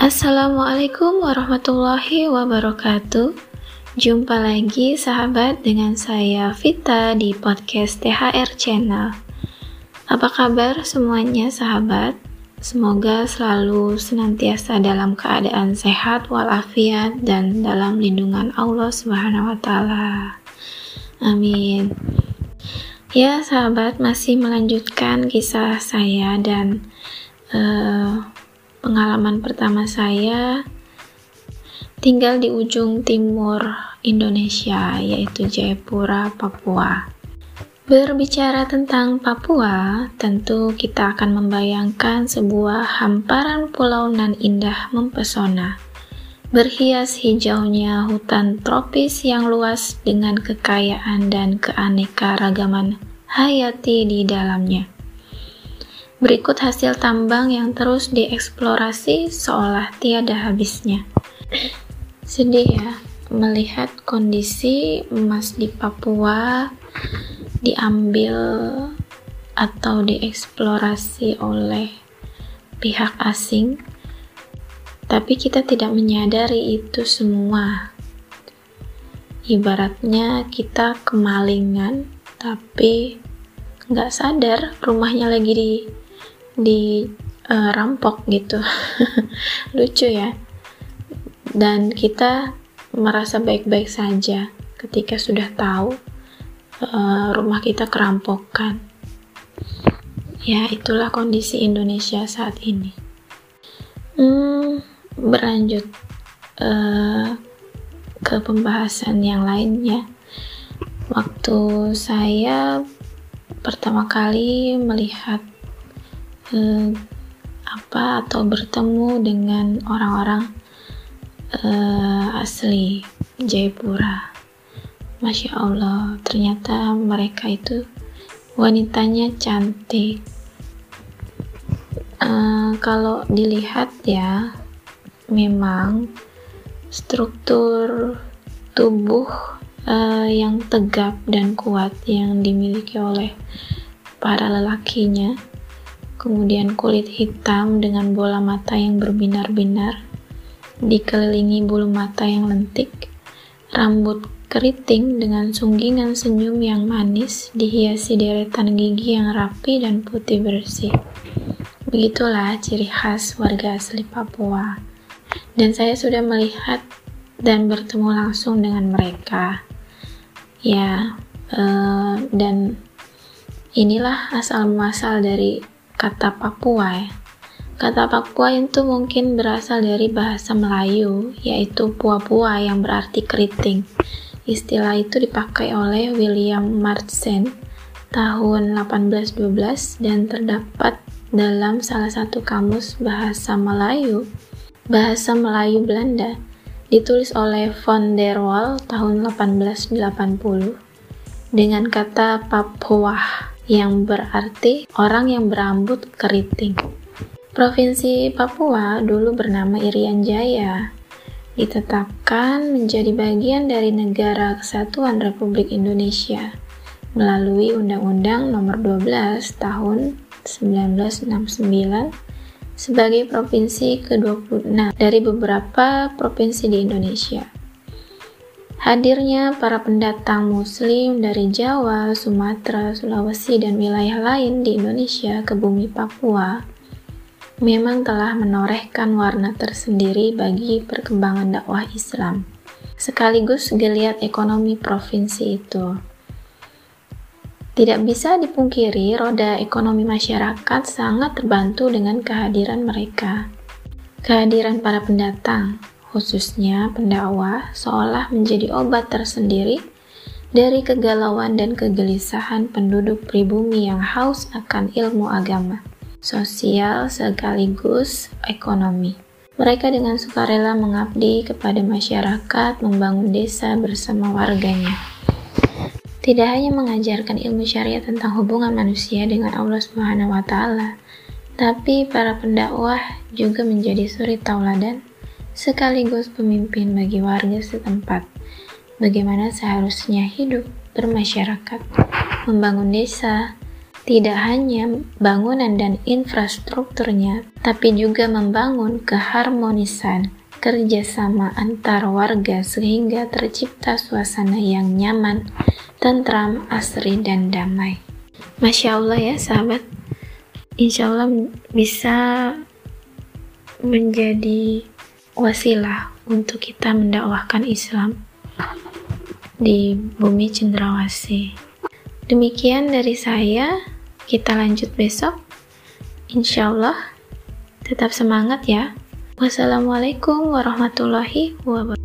Assalamualaikum warahmatullahi wabarakatuh. Jumpa lagi sahabat dengan saya Vita di podcast THR Channel. Apa kabar semuanya sahabat? Semoga selalu senantiasa dalam keadaan sehat walafiat dan dalam lindungan Allah Subhanahu wa taala. Amin. Ya, sahabat, masih melanjutkan kisah saya dan uh, pengalaman pertama saya tinggal di ujung timur Indonesia, yaitu Jayapura, Papua. Berbicara tentang Papua, tentu kita akan membayangkan sebuah hamparan pulau nan indah mempesona berhias hijaunya hutan tropis yang luas dengan kekayaan dan keanekaragaman hayati di dalamnya. Berikut hasil tambang yang terus dieksplorasi seolah tiada habisnya. Sedih ya melihat kondisi emas di Papua diambil atau dieksplorasi oleh pihak asing tapi kita tidak menyadari itu semua. Ibaratnya kita kemalingan, tapi nggak sadar rumahnya lagi di di uh, rampok gitu. Lucu ya. Dan kita merasa baik-baik saja ketika sudah tahu uh, rumah kita kerampokan. Ya, itulah kondisi Indonesia saat ini. Hmm, berlanjut uh, ke pembahasan yang lainnya waktu saya pertama kali melihat uh, apa atau bertemu dengan orang-orang uh, asli Jayapura. Masya Allah ternyata mereka itu wanitanya cantik. Uh, kalau dilihat ya memang struktur tubuh uh, yang tegap dan kuat yang dimiliki oleh para lelakinya, kemudian kulit hitam dengan bola mata yang berbinar-binar, dikelilingi bulu mata yang lentik, rambut keriting dengan sunggingan senyum yang manis, dihiasi deretan gigi yang rapi dan putih bersih. Begitulah ciri khas warga asli Papua. Dan saya sudah melihat dan bertemu langsung dengan mereka. Ya uh, dan inilah asal muasal dari kata Papua ya. Kata Papua itu mungkin berasal dari bahasa Melayu yaitu pua-pua yang berarti keriting. Istilah itu dipakai oleh William Marsden tahun 1812 dan terdapat dalam salah satu kamus bahasa Melayu bahasa Melayu Belanda ditulis oleh von der Waal tahun 1880 dengan kata Papua yang berarti orang yang berambut keriting. Provinsi Papua dulu bernama Irian Jaya, ditetapkan menjadi bagian dari Negara Kesatuan Republik Indonesia melalui Undang-Undang Nomor 12 Tahun 1969 sebagai provinsi ke-26 dari beberapa provinsi di Indonesia. Hadirnya para pendatang muslim dari Jawa, Sumatera, Sulawesi, dan wilayah lain di Indonesia ke bumi Papua memang telah menorehkan warna tersendiri bagi perkembangan dakwah Islam, sekaligus geliat ekonomi provinsi itu. Tidak bisa dipungkiri, roda ekonomi masyarakat sangat terbantu dengan kehadiran mereka. Kehadiran para pendatang, khususnya pendakwah, seolah menjadi obat tersendiri dari kegalauan dan kegelisahan penduduk pribumi yang haus akan ilmu agama, sosial sekaligus ekonomi. Mereka dengan sukarela mengabdi kepada masyarakat, membangun desa bersama warganya tidak hanya mengajarkan ilmu syariat tentang hubungan manusia dengan Allah Subhanahu wa taala, tapi para pendakwah juga menjadi suri tauladan sekaligus pemimpin bagi warga setempat. Bagaimana seharusnya hidup bermasyarakat, membangun desa, tidak hanya bangunan dan infrastrukturnya, tapi juga membangun keharmonisan kerjasama antar warga sehingga tercipta suasana yang nyaman, tentram, asri, dan damai. Masya Allah ya sahabat, insya Allah bisa menjadi wasilah untuk kita mendakwahkan Islam di bumi cendrawasih. Demikian dari saya, kita lanjut besok. Insya Allah, tetap semangat ya. Wassalamualaikum warahmatullahi wabarakatuh.